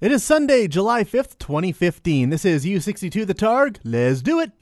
It is Sunday, July 5th, 2015. This is U62 The Targ. Let's do it.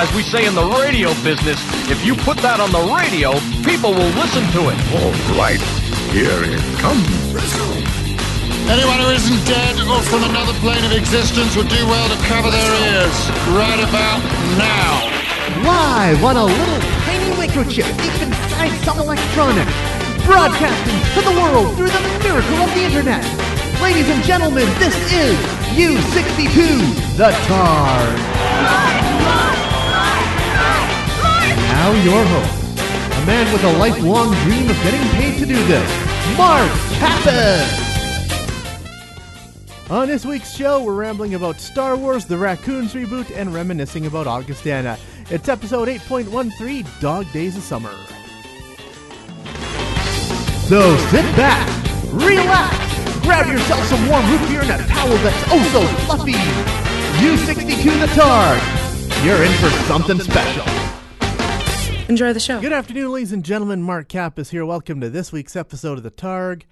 As we say in the radio business, if you put that on the radio, people will listen to it. All right, here it comes. Anyone who isn't dead or from another plane of existence would do well to cover their ears right about now. Why? on a little tiny microchip deep inside some electronics. Broadcasting to the world through the miracle of the internet. Ladies and gentlemen, this is U62 The Targ. Now your host, a man with a lifelong dream of getting paid to do this, Mark Kappas. On this week's show, we're rambling about Star Wars, the Raccoons reboot, and reminiscing about Augustana. It's episode 8.13 Dog Days of Summer. So sit back, relax, grab yourself some warm root beer and a towel that's oh so fluffy. U62 the Targ. You're in for something special. Enjoy the show. Good afternoon, ladies and gentlemen. Mark Kappas here. Welcome to this week's episode of the Targ.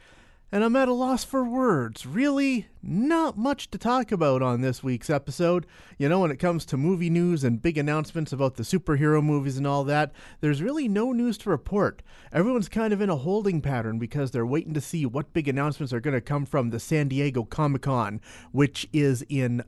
And I'm at a loss for words. Really, not much to talk about on this week's episode. You know, when it comes to movie news and big announcements about the superhero movies and all that, there's really no news to report. Everyone's kind of in a holding pattern because they're waiting to see what big announcements are going to come from the San Diego Comic Con, which is in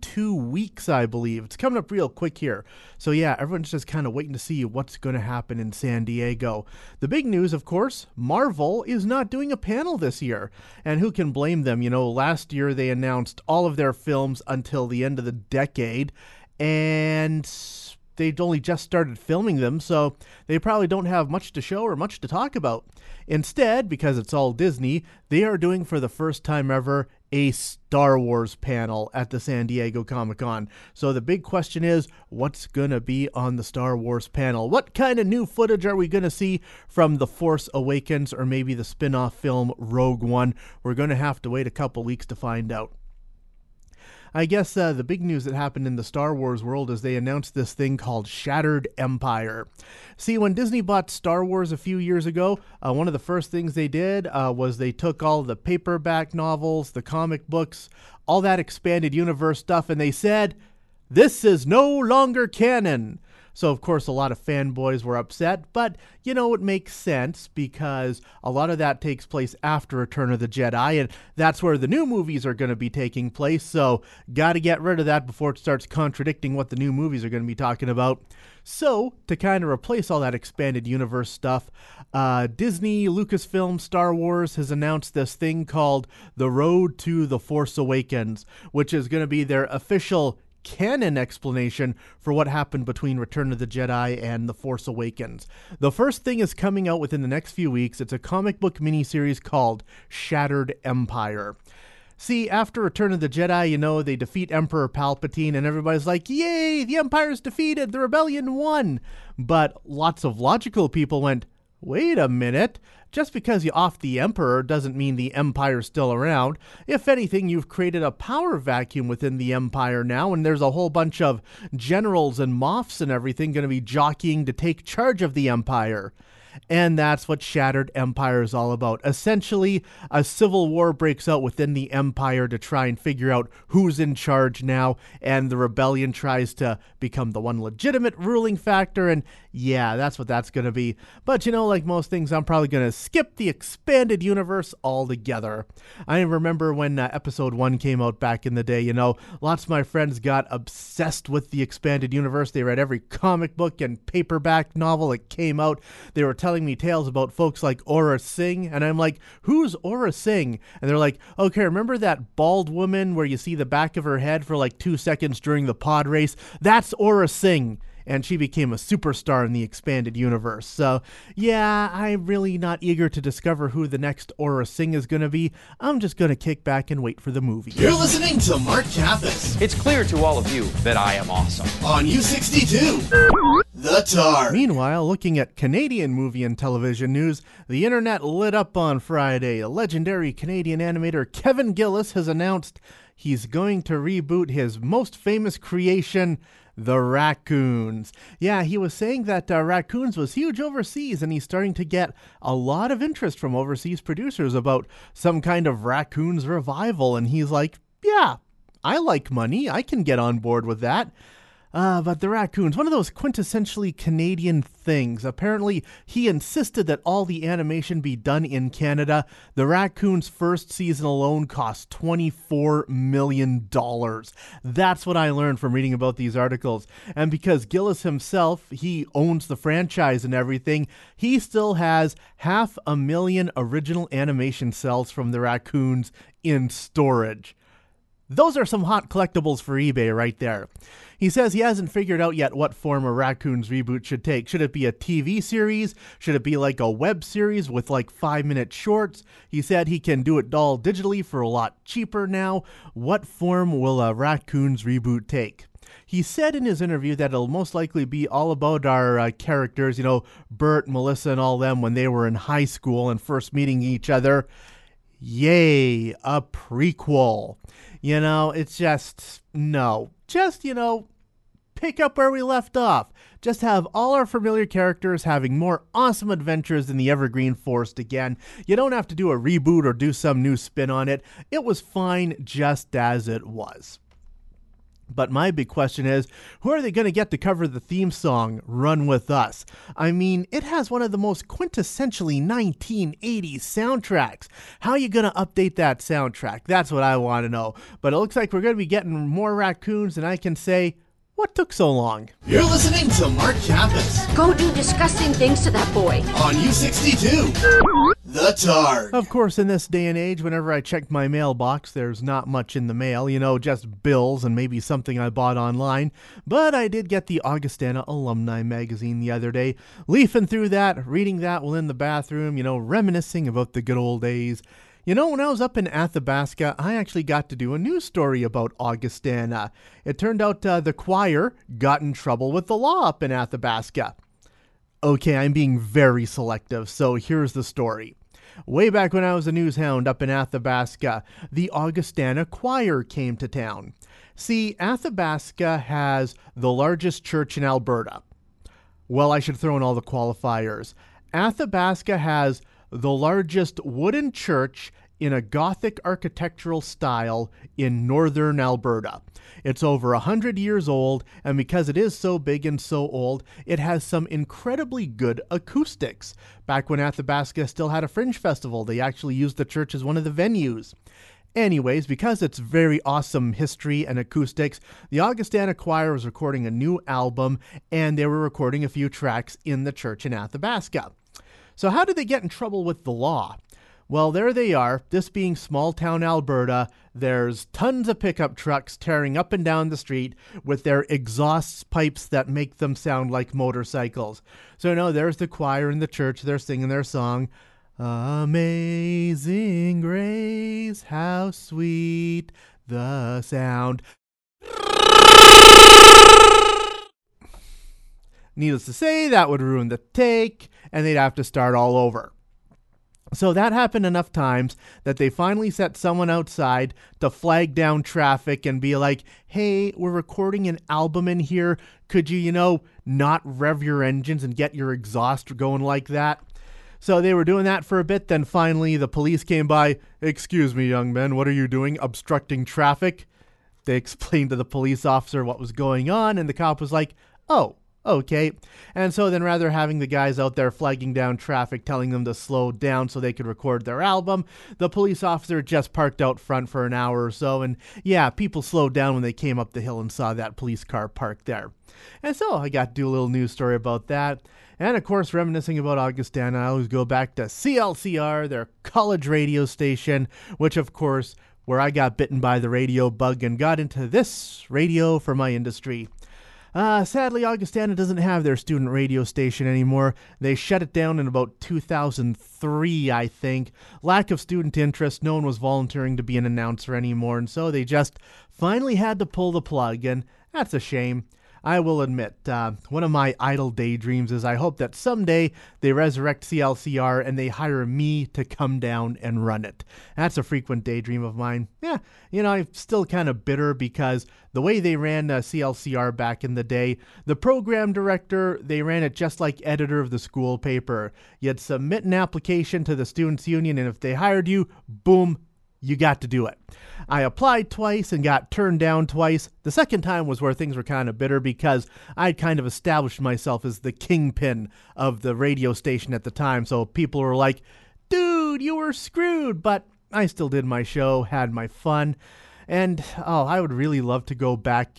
two weeks, I believe. It's coming up real quick here. So, yeah, everyone's just kind of waiting to see what's going to happen in San Diego. The big news, of course, Marvel is not doing a panel this year. And who can blame them? You know, last year they announced all of their films until the end of the decade. And they'd only just started filming them, so they probably don't have much to show or much to talk about. Instead, because it's all Disney, they are doing for the first time ever a Star Wars panel at the San Diego Comic Con. So the big question is what's going to be on the Star Wars panel? What kind of new footage are we going to see from The Force Awakens or maybe the spin off film Rogue One? We're going to have to wait a couple weeks to find out. I guess uh, the big news that happened in the Star Wars world is they announced this thing called Shattered Empire. See, when Disney bought Star Wars a few years ago, uh, one of the first things they did uh, was they took all the paperback novels, the comic books, all that expanded universe stuff, and they said, This is no longer canon. So, of course, a lot of fanboys were upset, but you know, it makes sense because a lot of that takes place after Return of the Jedi, and that's where the new movies are going to be taking place. So, got to get rid of that before it starts contradicting what the new movies are going to be talking about. So, to kind of replace all that expanded universe stuff, uh, Disney, Lucasfilm, Star Wars has announced this thing called The Road to the Force Awakens, which is going to be their official canon explanation for what happened between Return of the Jedi and The Force Awakens. The first thing is coming out within the next few weeks. It's a comic book miniseries called Shattered Empire. See, after Return of the Jedi, you know, they defeat Emperor Palpatine, and everybody's like, Yay, the Empire's defeated, the rebellion won. But lots of logical people went, Wait a minute. Just because you off the Emperor doesn't mean the Empire's still around. If anything, you've created a power vacuum within the Empire now, and there's a whole bunch of generals and moffs and everything going to be jockeying to take charge of the Empire. And that's what Shattered Empire is all about. Essentially, a civil war breaks out within the Empire to try and figure out who's in charge now, and the rebellion tries to become the one legitimate ruling factor. And yeah, that's what that's going to be. But you know, like most things, I'm probably going to skip the expanded universe altogether. I remember when uh, episode one came out back in the day, you know, lots of my friends got obsessed with the expanded universe. They read every comic book and paperback novel that came out. They were telling me tales about folks like Aurra Sing, and I'm like, who's Aurra Sing? And they're like, okay, remember that bald woman where you see the back of her head for like two seconds during the pod race? That's Aurra Sing and she became a superstar in the expanded universe. So, yeah, I'm really not eager to discover who the next Aurra Sing is going to be. I'm just going to kick back and wait for the movie. You're listening to Mark Kappas It's clear to all of you that I am awesome. on U62. The Targ. Meanwhile, looking at Canadian movie and television news, the internet lit up on Friday. Legendary Canadian animator Kevin Gillis has announced he's going to reboot his most famous creation, the raccoons. Yeah, he was saying that uh, raccoons was huge overseas, and he's starting to get a lot of interest from overseas producers about some kind of raccoons revival. And he's like, yeah, I like money. I can get on board with that. Uh, but the raccoons, one of those quintessentially Canadian things. Apparently, he insisted that all the animation be done in Canada. The raccoons' first season alone cost $24 million. That's what I learned from reading about these articles. And because Gillis himself, he owns the franchise and everything, he still has half a million original animation cells from the raccoons in storage. Those are some hot collectibles for eBay right there. He says he hasn't figured out yet what form a Raccoons reboot should take. Should it be a TV series? Should it be like a web series with like five minute shorts? He said he can do it all digitally for a lot cheaper now. What form will a Raccoons reboot take? He said in his interview that it'll most likely be all about our uh, characters, you know, Bert, Melissa, and all them when they were in high school and first meeting each other. Yay, a prequel. You know, it's just, no. Just, you know, pick up where we left off. Just have all our familiar characters having more awesome adventures in the Evergreen Forest again. You don't have to do a reboot or do some new spin on it. It was fine just as it was. But my big question is who are they going to get to cover the theme song, Run With Us? I mean, it has one of the most quintessentially 1980s soundtracks. How are you going to update that soundtrack? That's what I want to know. But it looks like we're going to be getting more raccoons, and I can say, what took so long? You're listening to Mark Kappas Go do disgusting things to that boy. on U62. The Targ. Of course, in this day and age, whenever I check my mailbox, there's not much in the mail, you know, just bills and maybe something I bought online. But I did get the Augustana Alumni magazine the other day, leafing through that, reading that while in the bathroom, you know, reminiscing about the good old days. You know, when I was up in Athabasca, I actually got to do a news story about Augustana. It turned out uh, the choir got in trouble with the law up in Athabasca. Okay, I'm being very selective, so here's the story. Way back when I was a news hound up in Athabasca, the Augustana Choir came to town. See, Athabasca has the largest church in Alberta. Well, I should throw in all the qualifiers. Athabasca has the largest wooden church in a Gothic architectural style in northern Alberta. It's over a hundred years old, and because it is so big and so old, it has some incredibly good acoustics. Back when Athabasca still had a fringe festival, they actually used the church as one of the venues. Anyways, because it's very awesome history and acoustics, the Augustana Choir was recording a new album and they were recording a few tracks in the church in Athabasca. So, how did they get in trouble with the law? Well, there they are. This being small town Alberta, there's tons of pickup trucks tearing up and down the street with their exhaust pipes that make them sound like motorcycles. So, no, there's the choir in the church, they're singing their song. Amazing grace, how sweet the sound. Needless to say, that would ruin the take, and they'd have to start all over. So that happened enough times that they finally set someone outside to flag down traffic and be like, hey, we're recording an album in here. Could you, you know, not rev your engines and get your exhaust going like that? So they were doing that for a bit. Then finally, the police came by. Excuse me, young men, what are you doing? Obstructing traffic? They explained to the police officer what was going on, and the cop was like, oh, okay. And so then, rather having the guys out there flagging down traffic, telling them to slow down so they could record their album, the police officer just parked out front for an hour or so. And yeah, people slowed down when they came up the hill and saw that police car parked there. And so I got to do a little news story about that. And of course, reminiscing about Augustana, I always go back to CLCR, their college radio station, which of course, where I got bitten by the radio bug and got into this radio for my industry. Uh, sadly, Augustana doesn't have their student radio station anymore. They shut it down in about 2003, I think. Lack of student interest, no one was volunteering to be an announcer anymore, and so they just finally had to pull the plug, and that's a shame. I will admit, uh, one of my idle daydreams is I hope that someday they resurrect CLCR and they hire me to come down and run it. That's a frequent daydream of mine. Yeah, you know, I'm still kind of bitter because the way they ran uh, CLCR back in the day, the program director, they ran it just like editor of the school paper. You'd submit an application to the Students' Union, and if they hired you, boom, you got to do it. I applied twice and got turned down twice. The second time was where things were kind of bitter because I'd kind of established myself as the kingpin of the radio station at the time. So people were like, dude, you were screwed. But I still did my show, had my fun. And oh, I would really love to go back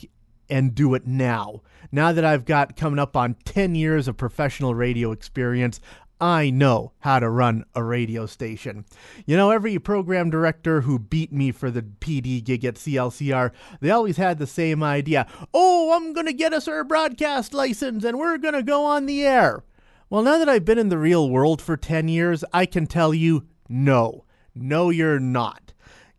and do it now. Now that I've got coming up on 10 years of professional radio experience, I know how to run a radio station. You know, every program director who beat me for the PD gig at CLCR, they always had the same idea. Oh, I'm going to get us our broadcast license and we're going to go on the air. Well, now that I've been in the real world for 10 years, I can tell you no. No, you're not.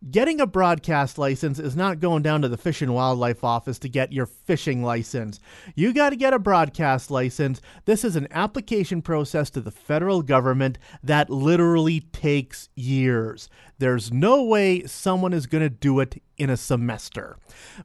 Getting a broadcast license is not going down to the Fish and Wildlife Office to get your fishing license. You got to get a broadcast license. This is an application process to the federal government that literally takes years. There's no way someone is going to do it in a semester.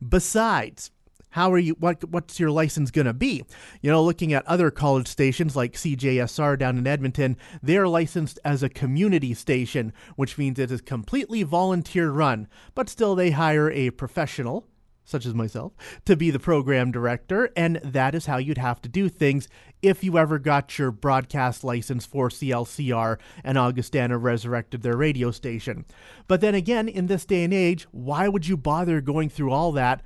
Besides, how are you what what's your license going to be? You know looking at other college stations like CJSR down in Edmonton they're licensed as a community station which means it is completely volunteer run but still they hire a professional such as myself to be the program director and that is how you'd have to do things if you ever got your broadcast license for CLCR and Augustana resurrected their radio station. But then again in this day and age why would you bother going through all that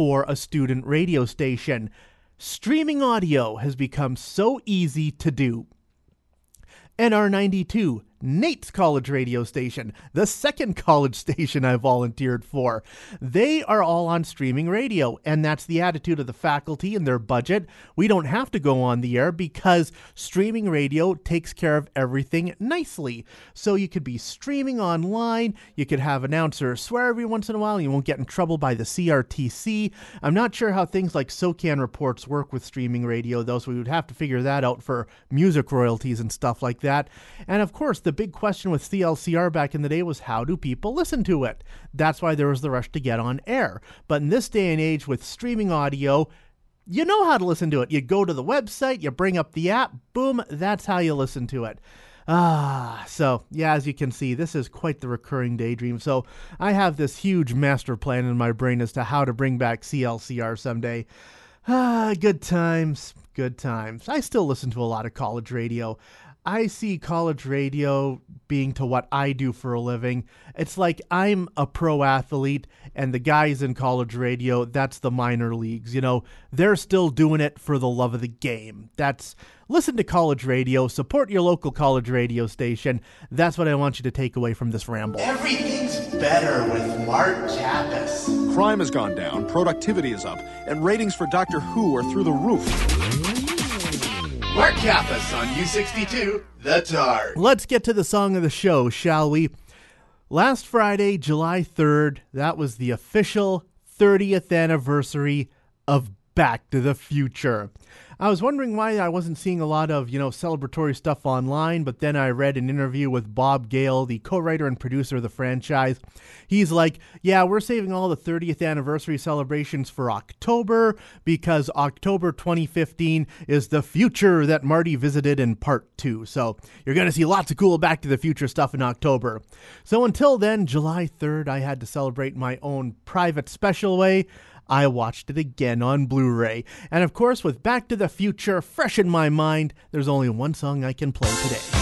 for a student radio station. Streaming audio has become so easy to do. NR92 NAIT's college radio station, the second college station I volunteered for. They are all on streaming radio, and that's the attitude of the faculty and their budget. We don't have to go on the air because streaming radio takes care of everything nicely. So you could be streaming online, you could have announcers swear every once in a while, you won't get in trouble by the CRTC. I'm not sure how things like SOCAN reports work with streaming radio, though, so we would have to figure that out for music royalties and stuff like that. And of course, the the big question with CLCR back in the day was how do people listen to it? That's why there was the rush to get on air. But in this day and age with streaming audio, you know how to listen to it. You go to the website, you bring up the app, boom, that's how you listen to it. Ah, so yeah, as you can see, this is quite the recurring daydream. So I have this huge master plan in my brain as to how to bring back CLCR someday. Ah, good times, good times. I still listen to a lot of college radio. I see college radio being to what I do for a living. It's like I'm a pro athlete and the guys in college radio, that's the minor leagues. You know, they're still doing it for the love of the game. That's listen to college radio, support your local college radio station. That's what I want you to take away from this ramble. Everything's better with Mark Kappas. Crime has gone down, productivity is up, and ratings for Doctor Who are through the roof. Mark Kappas on U62, The Targ. Let's get to the song of the show, shall we? Last Friday, July 3rd, that was the official 30th anniversary of Back to the Future. I was wondering why I wasn't seeing a lot of, you know, celebratory stuff online, but then I read an interview with Bob Gale, the co-writer and producer of the franchise. He's like, "Yeah, we're saving all the 30th anniversary celebrations for October because October 2015 is the future that Marty visited in part 2. So, you're going to see lots of cool Back to the Future stuff in October." So until then, July 3rd, I had to celebrate my own private special way. I watched it again on Blu ray. And of course, with Back to the Future fresh in my mind, there's only one song I can play today.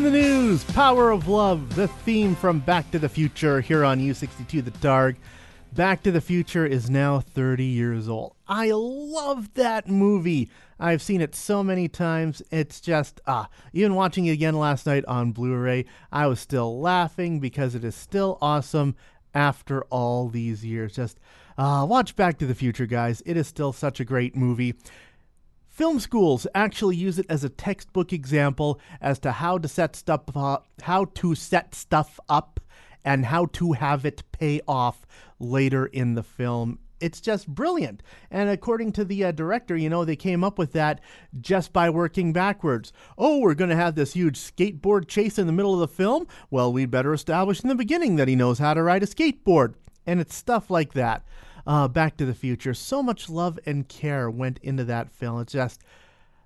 In the news, Power of Love, the theme from Back to the Future here on U62 The Targ. Back to the Future is now 30 years old. I love that movie. I've seen it so many times. It's just, ah, even watching it again last night on Blu ray, I was still laughing because it is still awesome after all these years. Just, uh, watch Back to the Future, guys. It is still such a great movie. Film schools actually use it as a textbook example as to how to set stuff up, how to set stuff up and how to have it pay off later in the film. It's just brilliant. And according to the uh, director, you know, they came up with that just by working backwards. Oh, we're going to have this huge skateboard chase in the middle of the film? Well, we'd better establish in the beginning that he knows how to ride a skateboard. And it's stuff like that. Uh, Back to the Future. So much love and care went into that film. It's just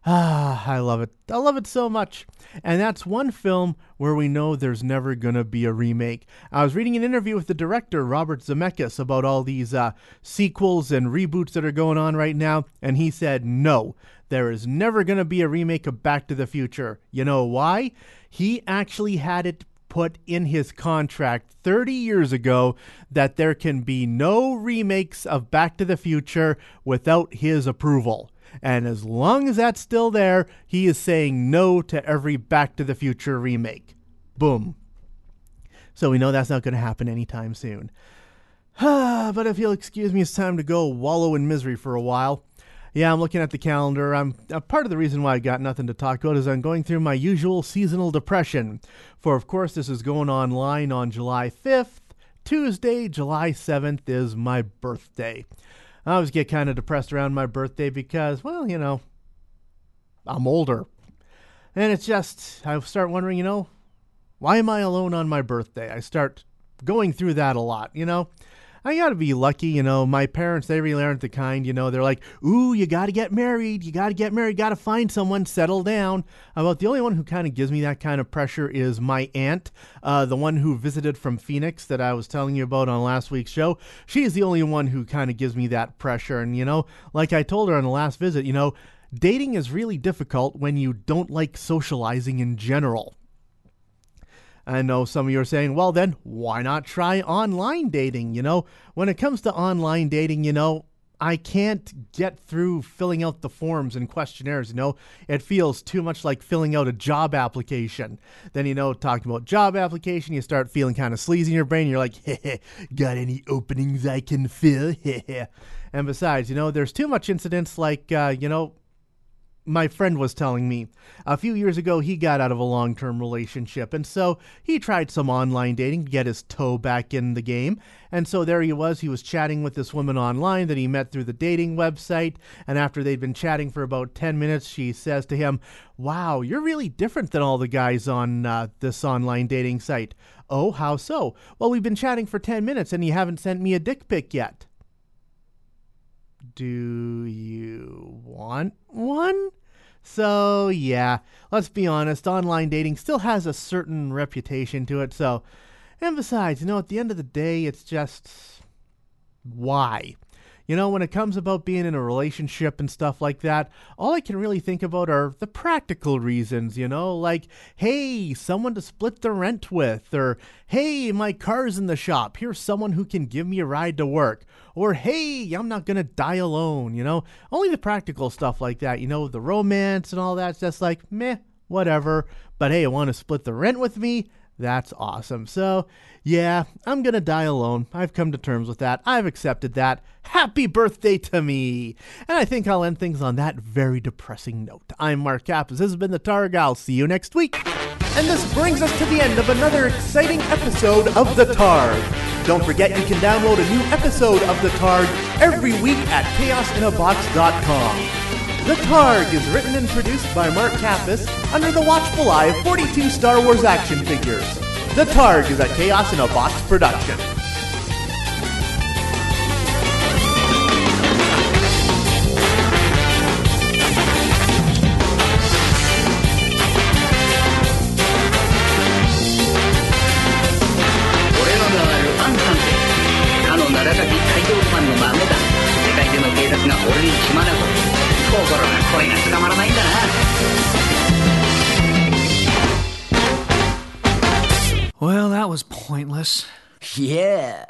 Ah, I love it. I love it so much. And that's one film where we know there's never going to be a remake. I was reading an interview with the director, Robert Zemeckis, about all these uh, sequels and reboots that are going on right now, and he said, no, there is never going to be a remake of Back to the Future. You know why? He actually had it put in his contract 30 years ago that there can be no remakes of Back to the Future without his approval. And as long as that's still there, he is saying no to every Back to the Future remake. Boom. So we know that's not going to happen anytime soon. but if you'll excuse me, it's time to go wallow in misery for a while. Yeah, I'm looking at the calendar. I'm uh, part of the reason why I got nothing to talk about is I'm going through my usual seasonal depression. For of course, this is going online on July 5th. Tuesday, July 7th is my birthday. I always get kind of depressed around my birthday because, well, you know, I'm older. And it's just, I start wondering, you know, why am I alone on my birthday? I start going through that a lot, you know? I gotta be lucky, you know. My parents, they really aren't the kind, you know. They're like, ooh, you gotta get married. You gotta get married. Gotta find someone, settle down. About the only one who kind of gives me that kind of pressure is my aunt, uh, the one who visited from Phoenix that I was telling you about on last week's show. She is the only one who kind of gives me that pressure. And, you know, like I told her on the last visit, you know, dating is really difficult when you don't like socializing in general. I know some of you are saying, well, then why not try online dating? You know, when it comes to online dating, you know, I can't get through filling out the forms and questionnaires. You know, it feels too much like filling out a job application. Then, you know, talking about job application, you start feeling kind of sleazy in your brain. You're like, got any openings I can fill? and besides, you know, there's too much incidents like, uh, you know, my friend was telling me a few years ago he got out of a long term relationship and so he tried some online dating to get his toe back in the game. And so there he was he was chatting with this woman online that he met through the dating website and after they'd been chatting for about 10 minutes she says to him wow you're really different than all the guys on uh, this online dating site. Oh how so? Well we've been chatting for 10 minutes and you haven't sent me a dick pic yet do you want one? So, yeah, let's be honest, online dating still has a certain reputation to it. So, and besides, you know, at the end of the day, it's just why? You know, when it comes about being in a relationship and stuff like that, all I can really think about are the practical reasons, you know, like, hey, someone to split the rent with, or hey, my car's in the shop, here's someone who can give me a ride to work, or hey, I'm not to die alone, you know, only the practical stuff like that, you know, the romance and all that's just like, meh, whatever, but hey, to split the rent with me? That's awesome. So, yeah, I'm going to die alone. I've come to terms with that. I've accepted that. Happy birthday to me. And I think I'll end things on that very depressing note. I'm Mark Kappas. This has been the Targ. I'll see you next week. And this brings us to the end of another exciting episode of The Targ. Don't forget you can download a new episode of The Targ every week at chaosinabox.com. The Targ is written and produced by Mark Kappas under the watchful eye of 42 Star Wars action figures. The Targ is a Chaos in a Box production. Yeah.